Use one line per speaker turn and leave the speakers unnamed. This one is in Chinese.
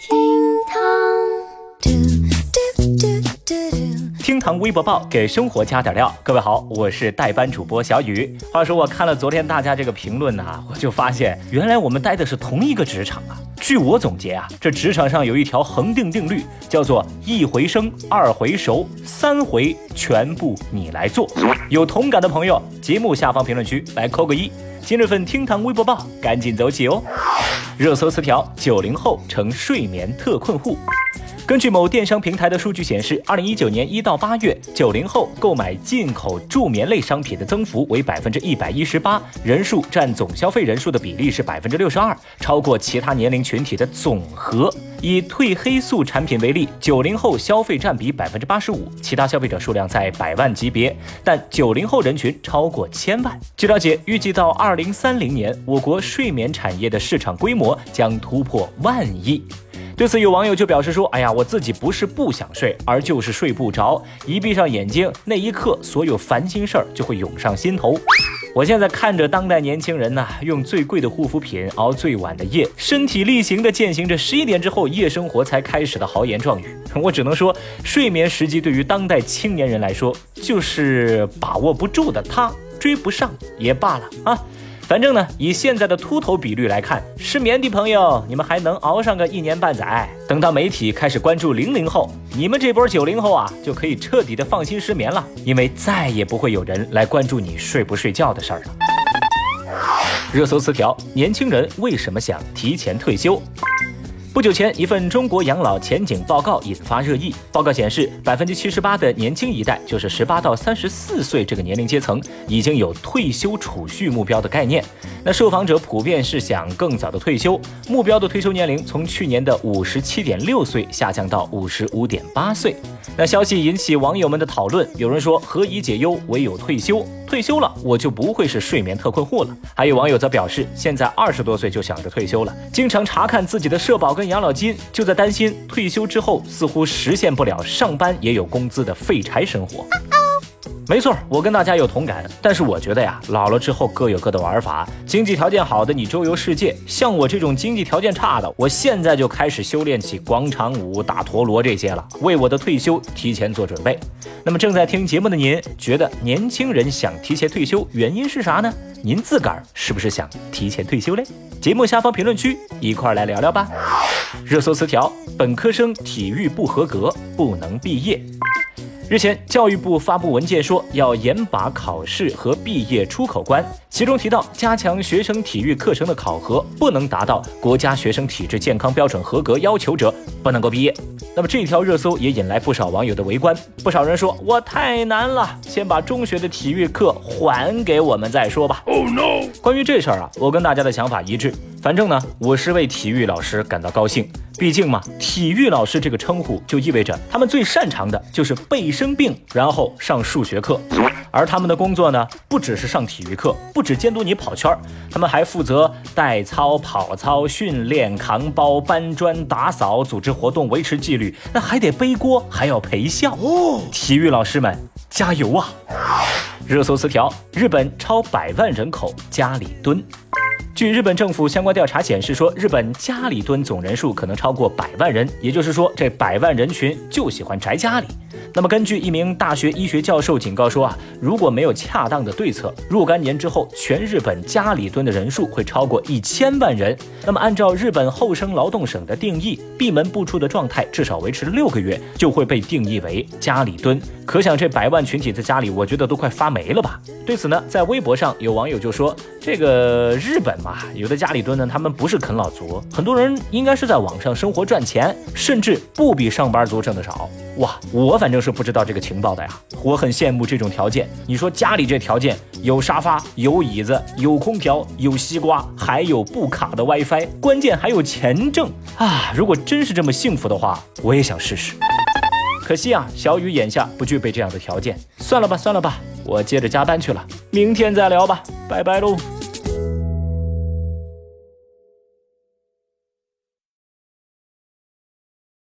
厅堂厅堂微博报给生活加点料。各位好，我是代班主播小雨。话说我看了昨天大家这个评论呢，我就发现原来我们待的是同一个职场啊。据我总结啊，这职场上有一条恒定定律，叫做一回生，二回熟，三回全部你来做。有同感的朋友，节目下方评论区来扣个一。今日份厅堂微博报，赶紧走起哦。热搜词条：九零后成睡眠特困户。根据某电商平台的数据显示，二零一九年一到八月，九零后购买进口助眠类商品的增幅为百分之一百一十八，人数占总消费人数的比例是百分之六十二，超过其他年龄群体的总和。以褪黑素产品为例，九零后消费占比百分之八十五，其他消费者数量在百万级别，但九零后人群超过千万。据了解，预计到二零三零年，我国睡眠产业的市场规模将突破万亿。对此，有网友就表示说：“哎呀，我自己不是不想睡，而就是睡不着。一闭上眼睛，那一刻，所有烦心事儿就会涌上心头。我现在看着当代年轻人呐，用最贵的护肤品熬最晚的夜，身体力行地践行着十一点之后夜生活才开始的豪言壮语。我只能说，睡眠时机对于当代青年人来说，就是把握不住的，他追不上也罢了啊。”反正呢，以现在的秃头比率来看，失眠的朋友，你们还能熬上个一年半载。等到媒体开始关注零零后，你们这波九零后啊，就可以彻底的放心失眠了，因为再也不会有人来关注你睡不睡觉的事儿了。热搜词条：年轻人为什么想提前退休？不久前，一份中国养老前景报告引发热议。报告显示，百分之七十八的年轻一代，就是十八到三十四岁这个年龄阶层，已经有退休储蓄目标的概念。那受访者普遍是想更早的退休，目标的退休年龄从去年的五十七点六岁下降到五十五点八岁。那消息引起网友们的讨论，有人说：“何以解忧，唯有退休。退休了，我就不会是睡眠特困户了。”还有网友则表示：“现在二十多岁就想着退休了，经常查看自己的社保跟养老金，就在担心退休之后似乎实现不了上班也有工资的废柴生活。”没错，我跟大家有同感。但是我觉得呀，老了之后各有各的玩法。经济条件好的，你周游世界；像我这种经济条件差的，我现在就开始修炼起广场舞、打陀螺这些了，为我的退休提前做准备。那么正在听节目的您，觉得年轻人想提前退休原因是啥呢？您自个儿是不是想提前退休嘞？节目下方评论区一块儿来聊聊吧。热搜词条：本科生体育不合格，不能毕业。日前，教育部发布文件说，要严把考试和毕业出口关，其中提到，加强学生体育课程的考核，不能达到国家学生体质健康标准合格要求者，不能够毕业。那么这条热搜也引来不少网友的围观，不少人说，我太难了，先把中学的体育课还给我们再说吧。Oh no！关于这事儿啊，我跟大家的想法一致。反正呢，我是为体育老师感到高兴。毕竟嘛，体育老师这个称呼就意味着他们最擅长的就是背生病，然后上数学课。而他们的工作呢，不只是上体育课，不只监督你跑圈儿，他们还负责带操、跑操、训练、扛包、搬砖、打扫、组织活动、维持纪律，那还得背锅，还要陪笑。体育老师们加油啊！热搜词条：日本超百万人口家里蹲。据日本政府相关调查显示，说日本家里蹲总人数可能超过百万人，也就是说，这百万人群就喜欢宅家里。那么，根据一名大学医学教授警告说啊，如果没有恰当的对策，若干年之后，全日本家里蹲的人数会超过一千万人。那么，按照日本厚生劳动省的定义，闭门不出的状态至少维持六个月，就会被定义为家里蹲。可想这百万群体在家里，我觉得都快发霉了吧？对此呢，在微博上有网友就说，这个日本嘛，有的家里蹲呢，他们不是啃老族，很多人应该是在网上生活赚钱，甚至不比上班族挣得少。哇，我反正是不知道这个情报的呀，我很羡慕这种条件。你说家里这条件，有沙发，有椅子，有空调，有西瓜，还有不卡的 WiFi，关键还有钱挣啊！如果真是这么幸福的话，我也想试试。可惜啊，小雨眼下不具备这样的条件，算了吧，算了吧，我接着加班去了，明天再聊吧，拜拜喽。